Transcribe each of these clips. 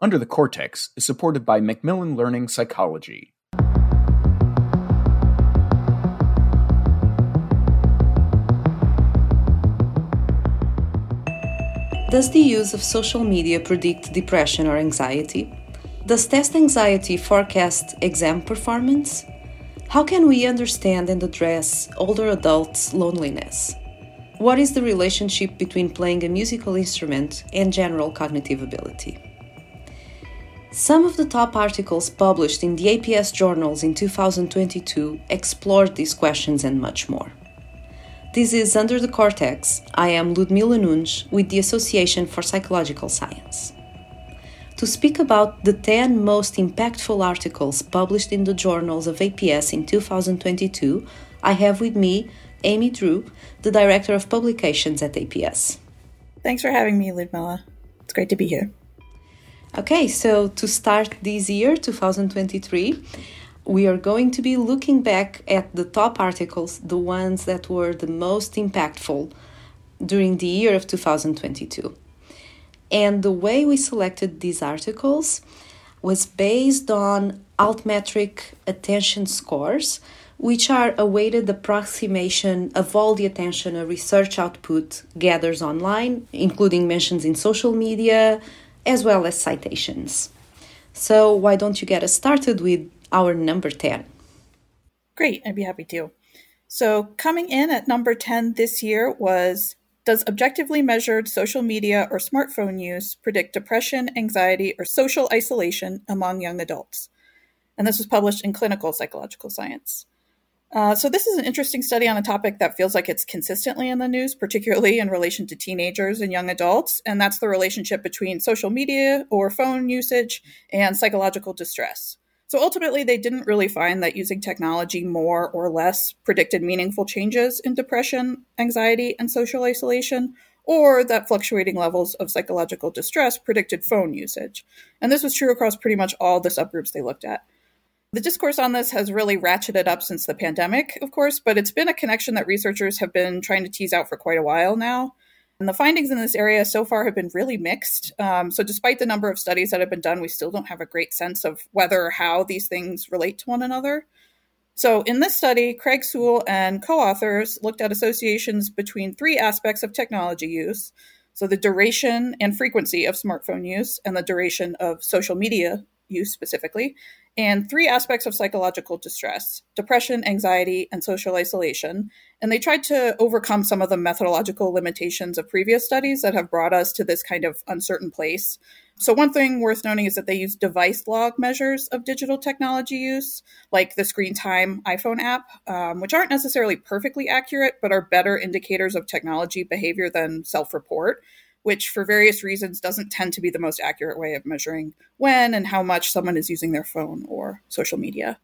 Under the Cortex is supported by Macmillan Learning Psychology. Does the use of social media predict depression or anxiety? Does test anxiety forecast exam performance? How can we understand and address older adults' loneliness? What is the relationship between playing a musical instrument and general cognitive ability? Some of the top articles published in the APS journals in 2022 explored these questions and much more. This is Under the Cortex. I am Ludmila Nunes with the Association for Psychological Science to speak about the 10 most impactful articles published in the journals of APS in 2022, I have with me Amy Drew, the Director of Publications at APS. Thanks for having me, Ludmila. It's great to be here. Okay, so to start this year, 2023, we are going to be looking back at the top articles, the ones that were the most impactful during the year of 2022. And the way we selected these articles was based on altmetric attention scores, which are a weighted approximation of all the attention a research output gathers online, including mentions in social media, as well as citations. So, why don't you get us started with our number 10? Great, I'd be happy to. So, coming in at number 10 this year was does objectively measured social media or smartphone use predict depression, anxiety, or social isolation among young adults? And this was published in Clinical Psychological Science. Uh, so, this is an interesting study on a topic that feels like it's consistently in the news, particularly in relation to teenagers and young adults. And that's the relationship between social media or phone usage and psychological distress. So ultimately, they didn't really find that using technology more or less predicted meaningful changes in depression, anxiety, and social isolation, or that fluctuating levels of psychological distress predicted phone usage. And this was true across pretty much all the subgroups they looked at. The discourse on this has really ratcheted up since the pandemic, of course, but it's been a connection that researchers have been trying to tease out for quite a while now. And the findings in this area so far have been really mixed. Um, so, despite the number of studies that have been done, we still don't have a great sense of whether or how these things relate to one another. So, in this study, Craig Sewall and co authors looked at associations between three aspects of technology use. So, the duration and frequency of smartphone use and the duration of social media use specifically, and three aspects of psychological distress depression, anxiety, and social isolation. And they tried to overcome some of the methodological limitations of previous studies that have brought us to this kind of uncertain place. So, one thing worth noting is that they use device log measures of digital technology use, like the Screen Time iPhone app, um, which aren't necessarily perfectly accurate, but are better indicators of technology behavior than self report which for various reasons doesn't tend to be the most accurate way of measuring when and how much someone is using their phone or social media.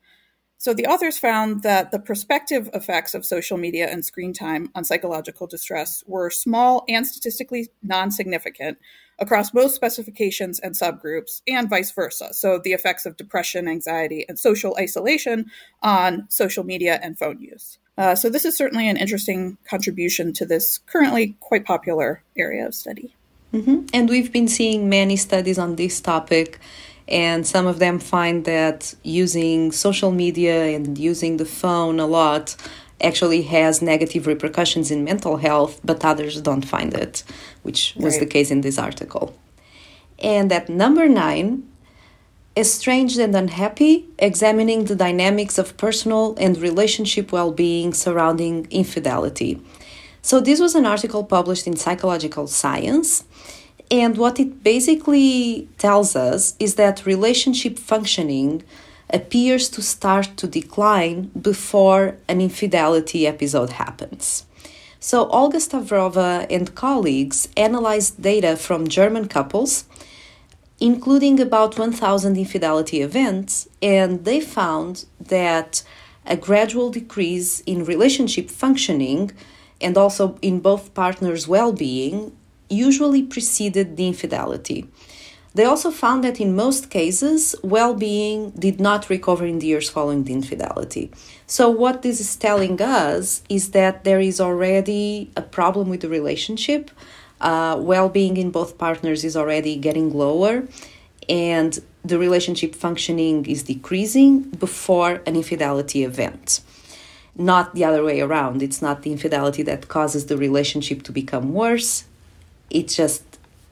So the authors found that the prospective effects of social media and screen time on psychological distress were small and statistically non significant across most specifications and subgroups, and vice versa. So the effects of depression, anxiety, and social isolation on social media and phone use. Uh, so this is certainly an interesting contribution to this currently quite popular area of study. Mm-hmm. And we've been seeing many studies on this topic, and some of them find that using social media and using the phone a lot actually has negative repercussions in mental health, but others don't find it, which was right. the case in this article. And at number nine, estranged and unhappy, examining the dynamics of personal and relationship well being surrounding infidelity. So, this was an article published in Psychological Science. And what it basically tells us is that relationship functioning appears to start to decline before an infidelity episode happens. So, Olga Stavrova and colleagues analyzed data from German couples including about 1,000 infidelity events, and they found that a gradual decrease in relationship functioning and also in both partners' well being usually preceded the infidelity. They also found that in most cases, well being did not recover in the years following the infidelity. So, what this is telling us is that there is already a problem with the relationship uh, well being in both partners is already getting lower. and the relationship functioning is decreasing before an infidelity event. Not the other way around. It's not the infidelity that causes the relationship to become worse. It's just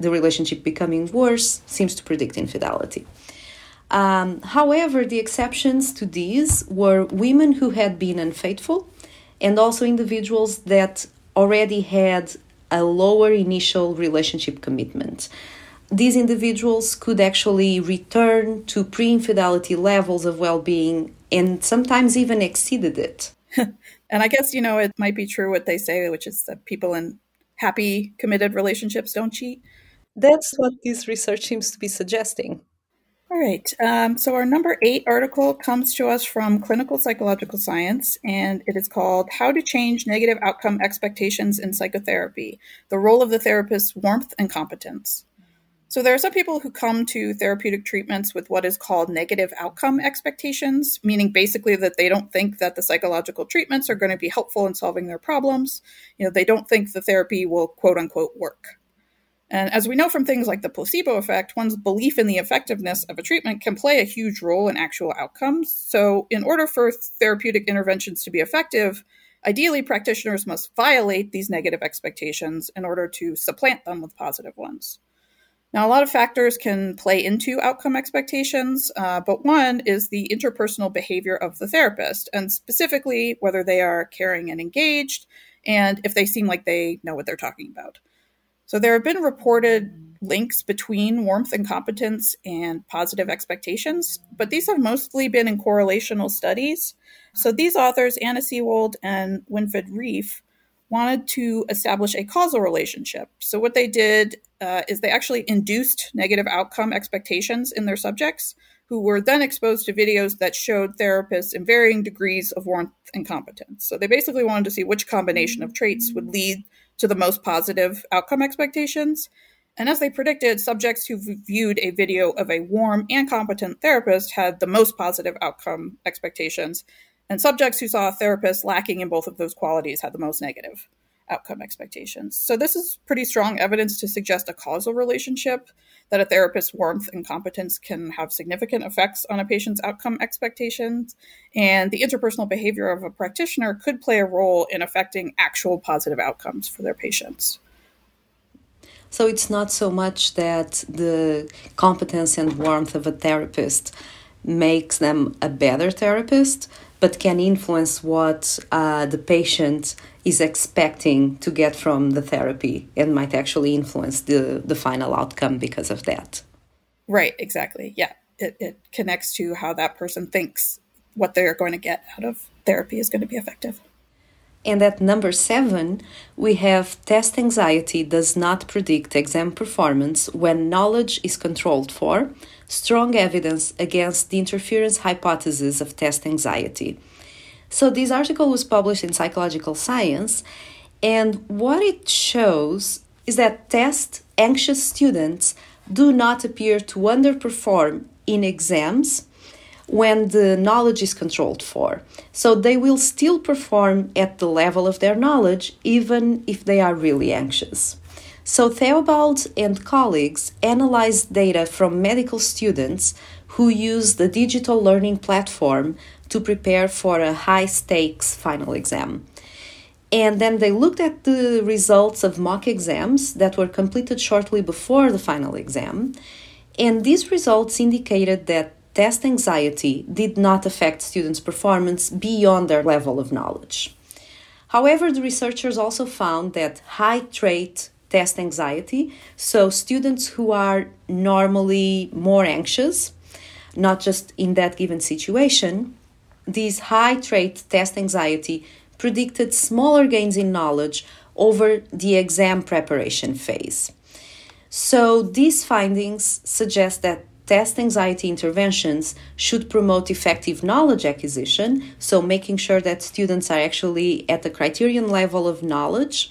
the relationship becoming worse seems to predict infidelity. Um, however, the exceptions to these were women who had been unfaithful and also individuals that already had a lower initial relationship commitment. These individuals could actually return to pre infidelity levels of well being and sometimes even exceeded it. and I guess, you know, it might be true what they say, which is that people in happy, committed relationships don't cheat. That's what this research seems to be suggesting. All right. Um, so our number eight article comes to us from Clinical Psychological Science, and it is called How to Change Negative Outcome Expectations in Psychotherapy The Role of the Therapist's Warmth and Competence. So there are some people who come to therapeutic treatments with what is called negative outcome expectations, meaning basically that they don't think that the psychological treatments are going to be helpful in solving their problems. You know, they don't think the therapy will quote unquote work. And as we know from things like the placebo effect, one's belief in the effectiveness of a treatment can play a huge role in actual outcomes. So, in order for therapeutic interventions to be effective, ideally practitioners must violate these negative expectations in order to supplant them with positive ones. Now, a lot of factors can play into outcome expectations, uh, but one is the interpersonal behavior of the therapist, and specifically whether they are caring and engaged, and if they seem like they know what they're talking about. So there have been reported links between warmth and competence and positive expectations, but these have mostly been in correlational studies. So these authors, Anna Seewald and Winfried Rief, wanted to establish a causal relationship. So what they did uh, is they actually induced negative outcome expectations in their subjects, who were then exposed to videos that showed therapists in varying degrees of warmth and competence. So they basically wanted to see which combination of traits would lead to the most positive outcome expectations. And as they predicted, subjects who viewed a video of a warm and competent therapist had the most positive outcome expectations, and subjects who saw a therapist lacking in both of those qualities had the most negative outcome expectations. So, this is pretty strong evidence to suggest a causal relationship that a therapist's warmth and competence can have significant effects on a patient's outcome expectations. And the interpersonal behavior of a practitioner could play a role in affecting actual positive outcomes for their patients. So, it's not so much that the competence and warmth of a therapist makes them a better therapist, but can influence what uh, the patient is expecting to get from the therapy and might actually influence the, the final outcome because of that. Right, exactly. Yeah. It, it connects to how that person thinks what they're going to get out of therapy is going to be effective. And at number seven, we have test anxiety does not predict exam performance when knowledge is controlled for, strong evidence against the interference hypothesis of test anxiety. So, this article was published in Psychological Science, and what it shows is that test anxious students do not appear to underperform in exams when the knowledge is controlled for. So they will still perform at the level of their knowledge even if they are really anxious. So Theobald and colleagues analyzed data from medical students who used the digital learning platform to prepare for a high stakes final exam. And then they looked at the results of mock exams that were completed shortly before the final exam. And these results indicated that test anxiety did not affect students' performance beyond their level of knowledge. However, the researchers also found that high trait test anxiety. So, students who are normally more anxious, not just in that given situation, these high trait test anxiety predicted smaller gains in knowledge over the exam preparation phase. So, these findings suggest that test anxiety interventions should promote effective knowledge acquisition, so making sure that students are actually at the criterion level of knowledge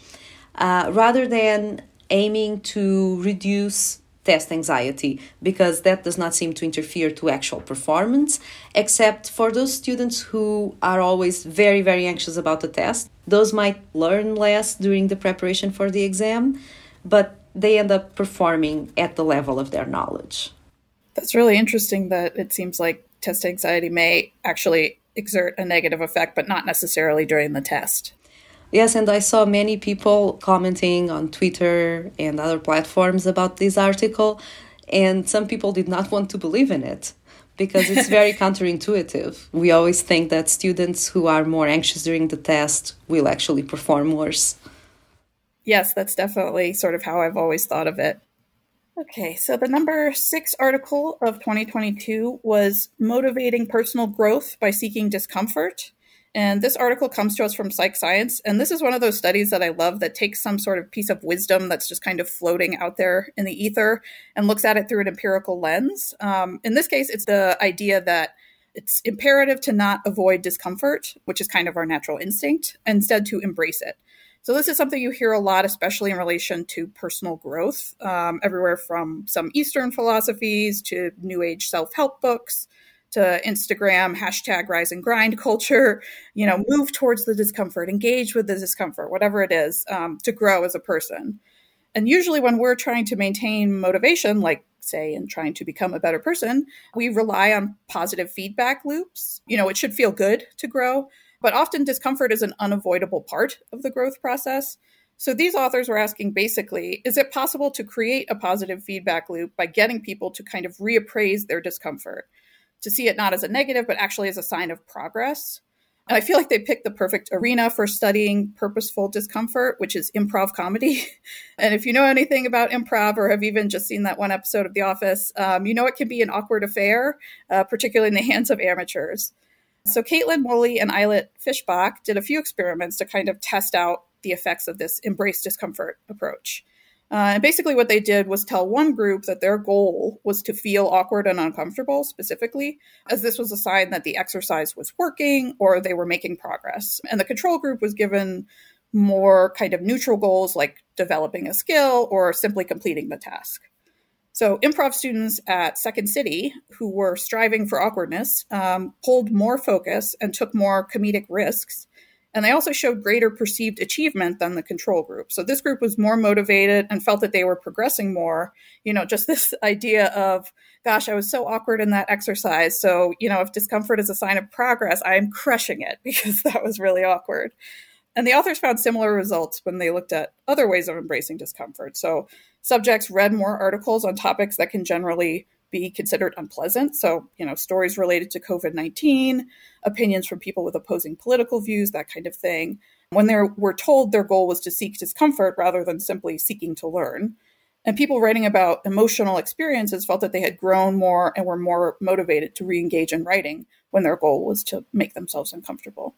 uh, rather than aiming to reduce test anxiety because that does not seem to interfere to actual performance except for those students who are always very very anxious about the test those might learn less during the preparation for the exam but they end up performing at the level of their knowledge That's really interesting that it seems like test anxiety may actually exert a negative effect, but not necessarily during the test. Yes, and I saw many people commenting on Twitter and other platforms about this article, and some people did not want to believe in it because it's very counterintuitive. We always think that students who are more anxious during the test will actually perform worse. Yes, that's definitely sort of how I've always thought of it. Okay, so the number six article of 2022 was Motivating Personal Growth by Seeking Discomfort. And this article comes to us from Psych Science. And this is one of those studies that I love that takes some sort of piece of wisdom that's just kind of floating out there in the ether and looks at it through an empirical lens. Um, in this case, it's the idea that it's imperative to not avoid discomfort, which is kind of our natural instinct, instead to embrace it. So, this is something you hear a lot, especially in relation to personal growth, um, everywhere from some Eastern philosophies to New Age self help books to Instagram, hashtag rise and grind culture, you know, move towards the discomfort, engage with the discomfort, whatever it is, um, to grow as a person. And usually, when we're trying to maintain motivation, like say in trying to become a better person, we rely on positive feedback loops. You know, it should feel good to grow, but often discomfort is an unavoidable part of the growth process. So these authors were asking basically, is it possible to create a positive feedback loop by getting people to kind of reappraise their discomfort? To see it not as a negative, but actually as a sign of progress. And I feel like they picked the perfect arena for studying purposeful discomfort, which is improv comedy. and if you know anything about improv or have even just seen that one episode of The Office, um, you know it can be an awkward affair, uh, particularly in the hands of amateurs. So Kaitlin Woolley and Ayelet Fishbach did a few experiments to kind of test out the effects of this embrace discomfort approach. Uh, and basically, what they did was tell one group that their goal was to feel awkward and uncomfortable specifically, as this was a sign that the exercise was working or they were making progress. And the control group was given more kind of neutral goals like developing a skill or simply completing the task. So, improv students at Second City who were striving for awkwardness um, pulled more focus and took more comedic risks and they also showed greater perceived achievement than the control group. So this group was more motivated and felt that they were progressing more. You know, just this idea of, gosh, I was so awkward in that exercise. So, you know, if discomfort is a sign of progress, I'm crushing it because that was really awkward. And the authors found similar results when they looked at other ways of embracing discomfort. So subjects read more articles on topics that can generally be considered unpleasant. So, you know, stories related to COVID 19, opinions from people with opposing political views, that kind of thing. When they were told their goal was to seek discomfort rather than simply seeking to learn. And people writing about emotional experiences felt that they had grown more and were more motivated to re engage in writing when their goal was to make themselves uncomfortable.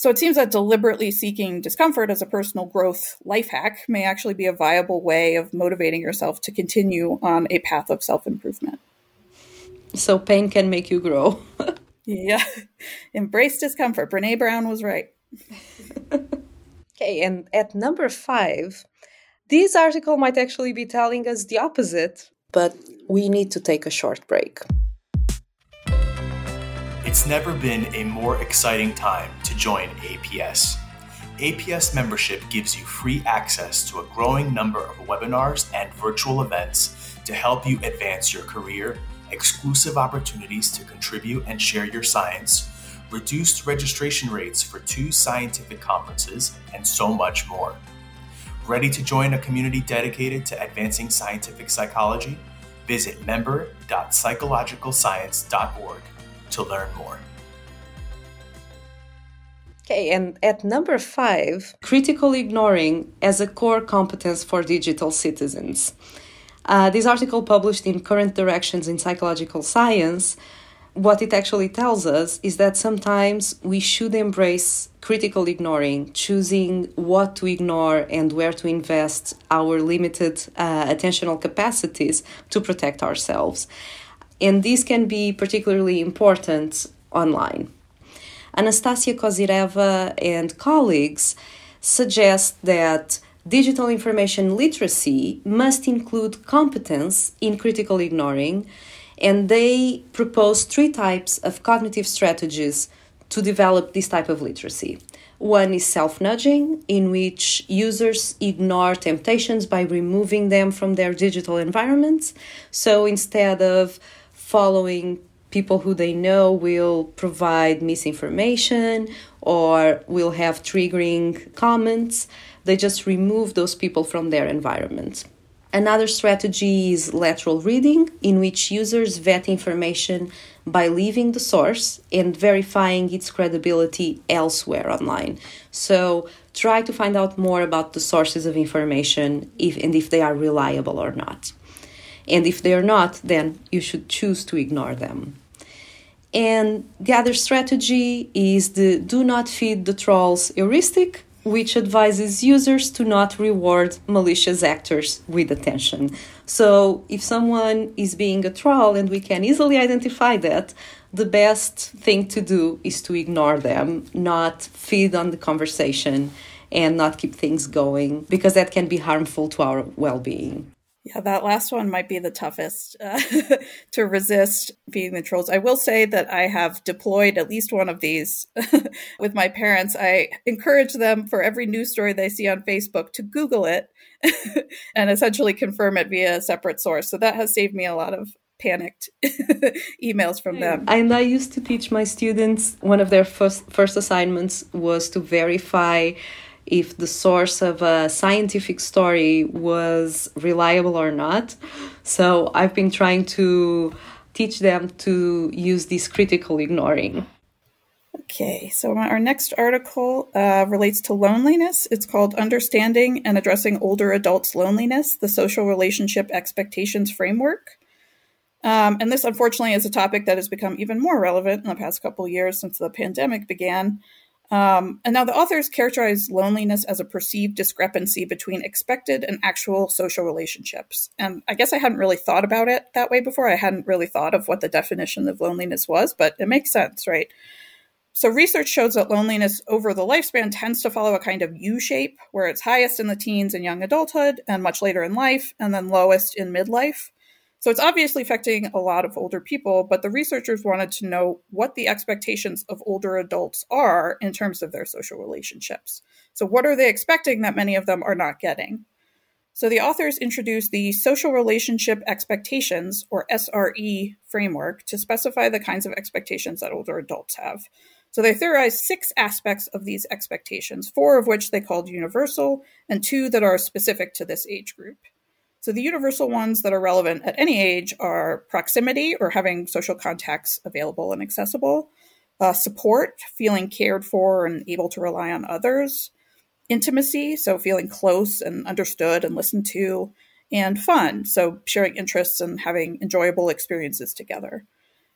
So it seems that deliberately seeking discomfort as a personal growth life hack may actually be a viable way of motivating yourself to continue on a path of self improvement. So pain can make you grow. yeah. Embrace discomfort. Brene Brown was right. okay, and at number five, this article might actually be telling us the opposite, but we need to take a short break. It's never been a more exciting time to join APS. APS membership gives you free access to a growing number of webinars and virtual events to help you advance your career, exclusive opportunities to contribute and share your science, reduced registration rates for two scientific conferences, and so much more. Ready to join a community dedicated to advancing scientific psychology? Visit member.psychologicalscience.org to learn more. Okay, and at number five, critical ignoring as a core competence for digital citizens. Uh, this article published in Current Directions in Psychological Science, what it actually tells us is that sometimes we should embrace critical ignoring, choosing what to ignore and where to invest our limited uh, attentional capacities to protect ourselves and this can be particularly important online. Anastasia Kozyreva and colleagues suggest that digital information literacy must include competence in critical ignoring, and they propose three types of cognitive strategies to develop this type of literacy. One is self nudging, in which users ignore temptations by removing them from their digital environments. So instead of following people who they know will provide misinformation or will have triggering comments, they just remove those people from their environment. Another strategy is lateral reading, in which users vet information by leaving the source and verifying its credibility elsewhere online. So try to find out more about the sources of information if, and if they are reliable or not. And if they're not, then you should choose to ignore them. And the other strategy is the do not feed the trolls heuristic, which advises users to not reward malicious actors with attention. So, if someone is being a troll and we can easily identify that, the best thing to do is to ignore them, not feed on the conversation, and not keep things going because that can be harmful to our well being. Yeah, that last one might be the toughest uh, to resist being the trolls. I will say that I have deployed at least one of these with my parents. I encourage them for every news story they see on Facebook to Google it and essentially confirm it via a separate source. So that has saved me a lot of panicked emails from them. And I used to teach my students one of their first first assignments was to verify if the source of a scientific story was reliable or not. So I've been trying to teach them to use this critical ignoring. Okay, so our next article uh, relates to loneliness. It's called Understanding and Addressing Older Adults' Loneliness The Social Relationship Expectations Framework. Um, and this, unfortunately, is a topic that has become even more relevant in the past couple years since the pandemic began. Um, and now the authors characterize loneliness as a perceived discrepancy between expected and actual social relationships. And I guess I hadn't really thought about it that way before. I hadn't really thought of what the definition of loneliness was, but it makes sense, right? So, research shows that loneliness over the lifespan tends to follow a kind of U shape, where it's highest in the teens and young adulthood and much later in life, and then lowest in midlife. So it's obviously affecting a lot of older people, but the researchers wanted to know what the expectations of older adults are in terms of their social relationships. So, what are they expecting that many of them are not getting? So, the authors introduced the Social Relationship Expectations, or SRE, framework to specify the kinds of expectations that older adults have. So, they theorized six aspects of these expectations, four of which they called universal, and two that are specific to this age group. So the universal ones that are relevant at any age are proximity or having social contacts available and accessible, uh, support, feeling cared for and able to rely on others, intimacy, so feeling close and understood and listened to, and fun, so sharing interests and having enjoyable experiences together.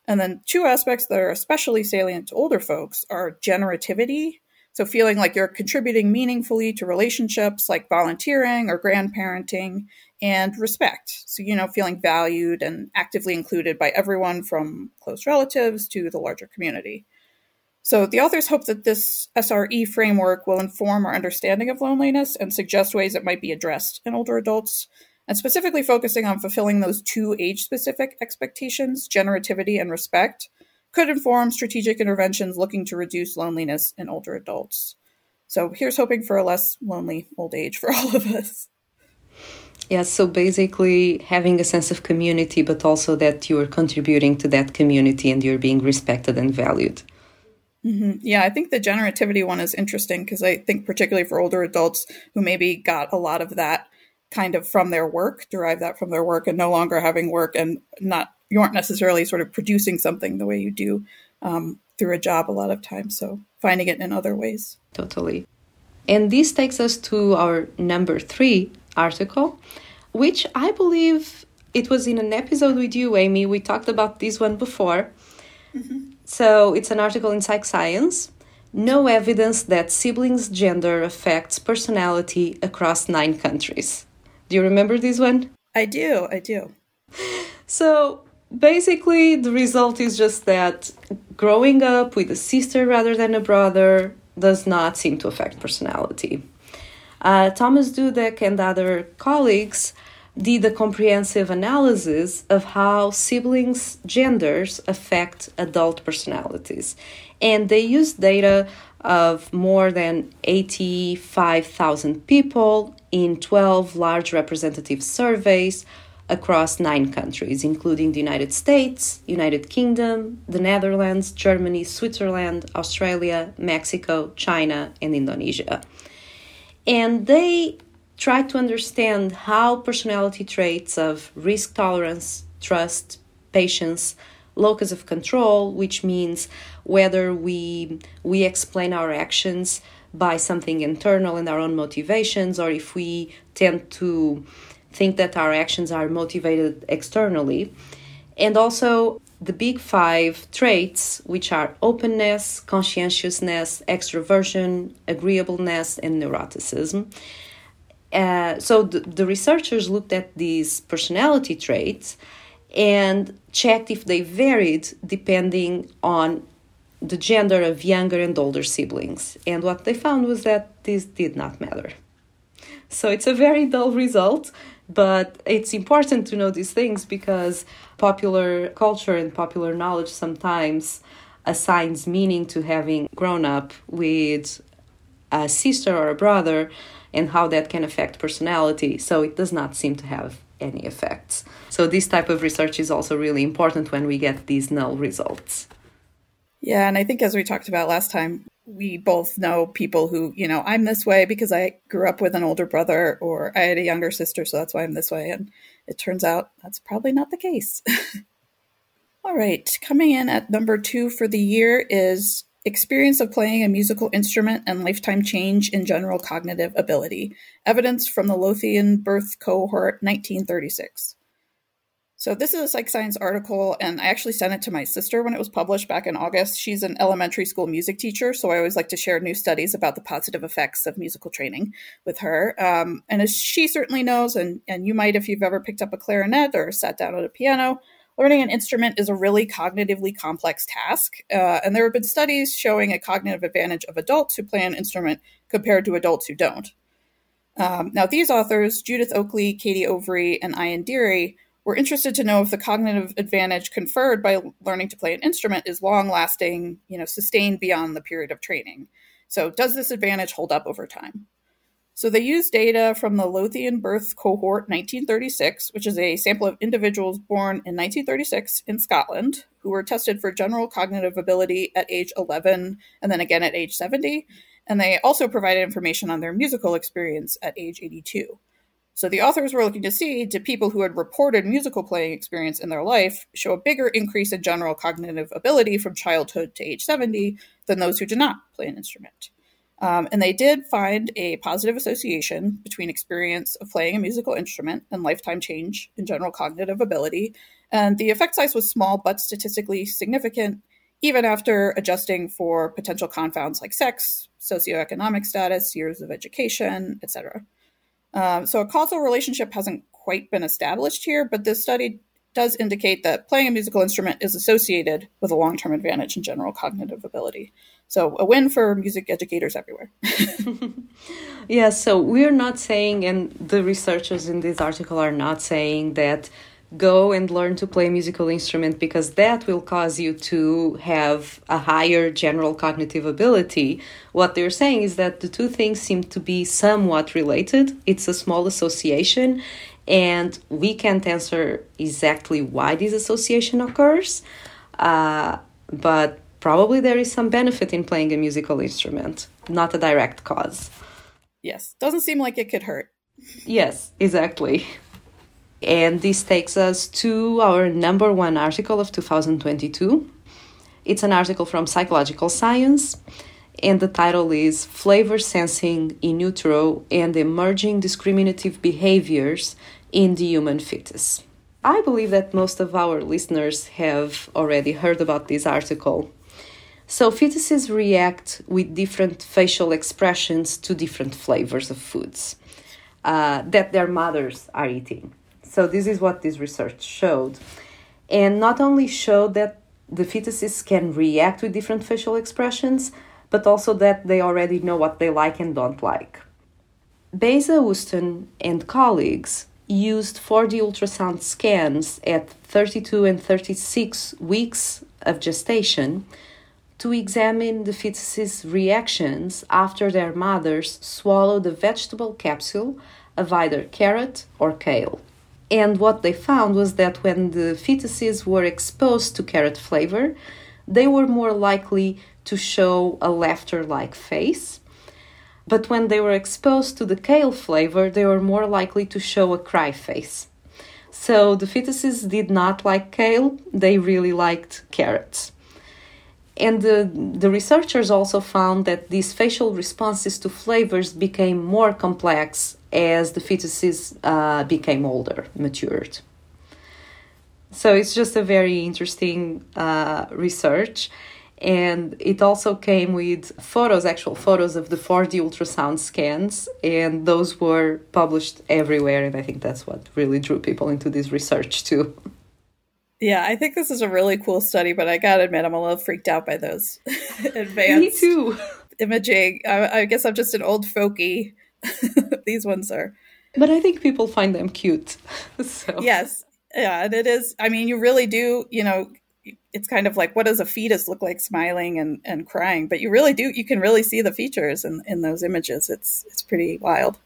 And then two aspects that are especially salient to older folks are generativity, so feeling like you're contributing meaningfully to relationships like volunteering or grandparenting, and respect. So, you know, feeling valued and actively included by everyone from close relatives to the larger community. So, the authors hope that this SRE framework will inform our understanding of loneliness and suggest ways it might be addressed in older adults, and specifically focusing on fulfilling those two age specific expectations, generativity and respect, could inform strategic interventions looking to reduce loneliness in older adults. So, here's hoping for a less lonely old age for all of us. Yeah, so basically having a sense of community, but also that you're contributing to that community and you're being respected and valued. Mm-hmm. Yeah, I think the generativity one is interesting because I think, particularly for older adults who maybe got a lot of that kind of from their work, derive that from their work, and no longer having work and not, you aren't necessarily sort of producing something the way you do um, through a job a lot of times. So finding it in other ways. Totally. And this takes us to our number three article, which I believe it was in an episode with you, Amy. We talked about this one before. Mm-hmm. So it's an article in Psych Science. No evidence that siblings' gender affects personality across nine countries. Do you remember this one? I do, I do. So basically, the result is just that growing up with a sister rather than a brother does not seem to affect personality. Uh, Thomas Dudek and other colleagues did a comprehensive analysis of how siblings' genders affect adult personalities. And they used data of more than 85,000 people in 12 large representative surveys across nine countries, including the United States, United Kingdom, the Netherlands, Germany, Switzerland, Australia, Mexico, China, and Indonesia. And they try to understand how personality traits of risk tolerance, trust, patience, locus of control, which means whether we we explain our actions by something internal and our own motivations, or if we tend to think that our actions are motivated externally. And also the big five traits, which are openness, conscientiousness, extroversion, agreeableness, and neuroticism. Uh, so the, the researchers looked at these personality traits and checked if they varied depending on the gender of younger and older siblings. And what they found was that this did not matter. So it's a very dull result, but it's important to know these things because popular culture and popular knowledge sometimes assigns meaning to having grown up with a sister or a brother and how that can affect personality. So it does not seem to have any effects. So this type of research is also really important when we get these null results. Yeah, and I think as we talked about last time, we both know people who, you know, I'm this way because I grew up with an older brother or I had a younger sister, so that's why I'm this way. And it turns out that's probably not the case. All right, coming in at number two for the year is experience of playing a musical instrument and lifetime change in general cognitive ability. Evidence from the Lothian Birth Cohort 1936. So this is a Psych Science article, and I actually sent it to my sister when it was published back in August. She's an elementary school music teacher, so I always like to share new studies about the positive effects of musical training with her. Um, and as she certainly knows, and, and you might if you've ever picked up a clarinet or sat down at a piano, learning an instrument is a really cognitively complex task. Uh, and there have been studies showing a cognitive advantage of adults who play an instrument compared to adults who don't. Um, now, these authors, Judith Okely, Katie Overy, and Ian Deary, we're interested to know if the cognitive advantage conferred by learning to play an instrument is long lasting, you know, sustained beyond the period of training. So, does this advantage hold up over time? So, they used data from the Lothian Birth Cohort 1936, which is a sample of individuals born in 1936 in Scotland who were tested for general cognitive ability at age 11 and then again at age 70. And they also provided information on their musical experience at age 82. So the authors were looking to see did people who had reported musical playing experience in their life show a bigger increase in general cognitive ability from childhood to age 70 than those who did not play an instrument. Um, and they did find a positive association between experience of playing a musical instrument and lifetime change in general cognitive ability. And the effect size was small but statistically significant, even after adjusting for potential confounds like sex, socioeconomic status, years of education, etc. Um, so a causal relationship hasn't quite been established here, but this study does indicate that playing a musical instrument is associated with a long term advantage in general cognitive ability. So a win for music educators everywhere. yeah, so we're not saying, and the researchers in this article are not saying that go and learn to play a musical instrument because that will cause you to have a higher general cognitive ability. What they're saying is that the two things seem to be somewhat related. It's a small association, and we can't answer exactly why this association occurs, uh, but probably there is some benefit in playing a musical instrument, not a direct cause. Yes, doesn't seem like it could hurt. Yes, exactly. And this takes us to our number one article of 2022. It's an article from Psychological Science, and the title is Flavor Sensing in Utero and Emerging Discriminative Behaviors in the Human Fetus. I believe that most of our listeners have already heard about this article. So, fetuses react with different facial expressions to different flavors of foods uh, that their mothers are eating. So this is what this research showed. And not only showed that the fetuses can react with different facial expressions, but also that they already know what they like and don't like. Beyza Ustun and colleagues used 4D ultrasound scans at 32 and 36 weeks of gestation to examine the fetuses' reactions after their mothers swallowed a vegetable capsule of either carrot or kale. And what they found was that when the fetuses were exposed to carrot flavor, they were more likely to show a laughter like face. But when they were exposed to the kale flavor, they were more likely to show a cry face. So the fetuses did not like kale, they really liked carrots. And the, the researchers also found that these facial responses to flavors became more complex as the fetuses uh, became older, matured. So it's just a very interesting uh, research. And it also came with photos, actual photos of the 4D ultrasound scans, and those were published everywhere. And I think that's what really drew people into this research, too. Yeah, I think this is a really cool study, but I gotta admit, I'm a little freaked out by those advanced Me too. imaging. I, I guess I'm just an old folky. These ones are. But I think people find them cute. so. Yes. Yeah, and it is. I mean, you really do, you know, it's kind of like what does a fetus look like smiling and, and crying? But you really do, you can really see the features in, in those images. It's, it's pretty wild.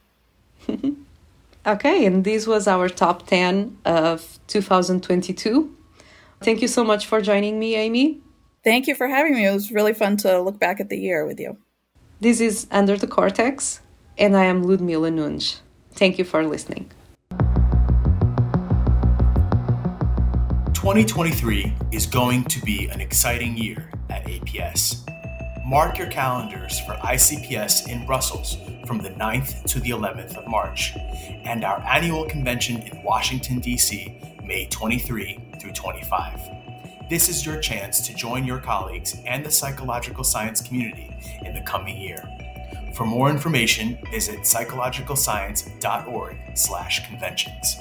okay, and this was our top 10 of 2022. Thank you so much for joining me, Amy. Thank you for having me. It was really fun to look back at the year with you. This is Under the Cortex, and I am Ludmila Nunes. Thank you for listening. 2023 is going to be an exciting year at APS. Mark your calendars for ICPS in Brussels from the 9th to the 11th of March, and our annual convention in Washington, D.C., May 23 through 25. This is your chance to join your colleagues and the psychological science community in the coming year. For more information, visit psychologicalscience.org/conventions.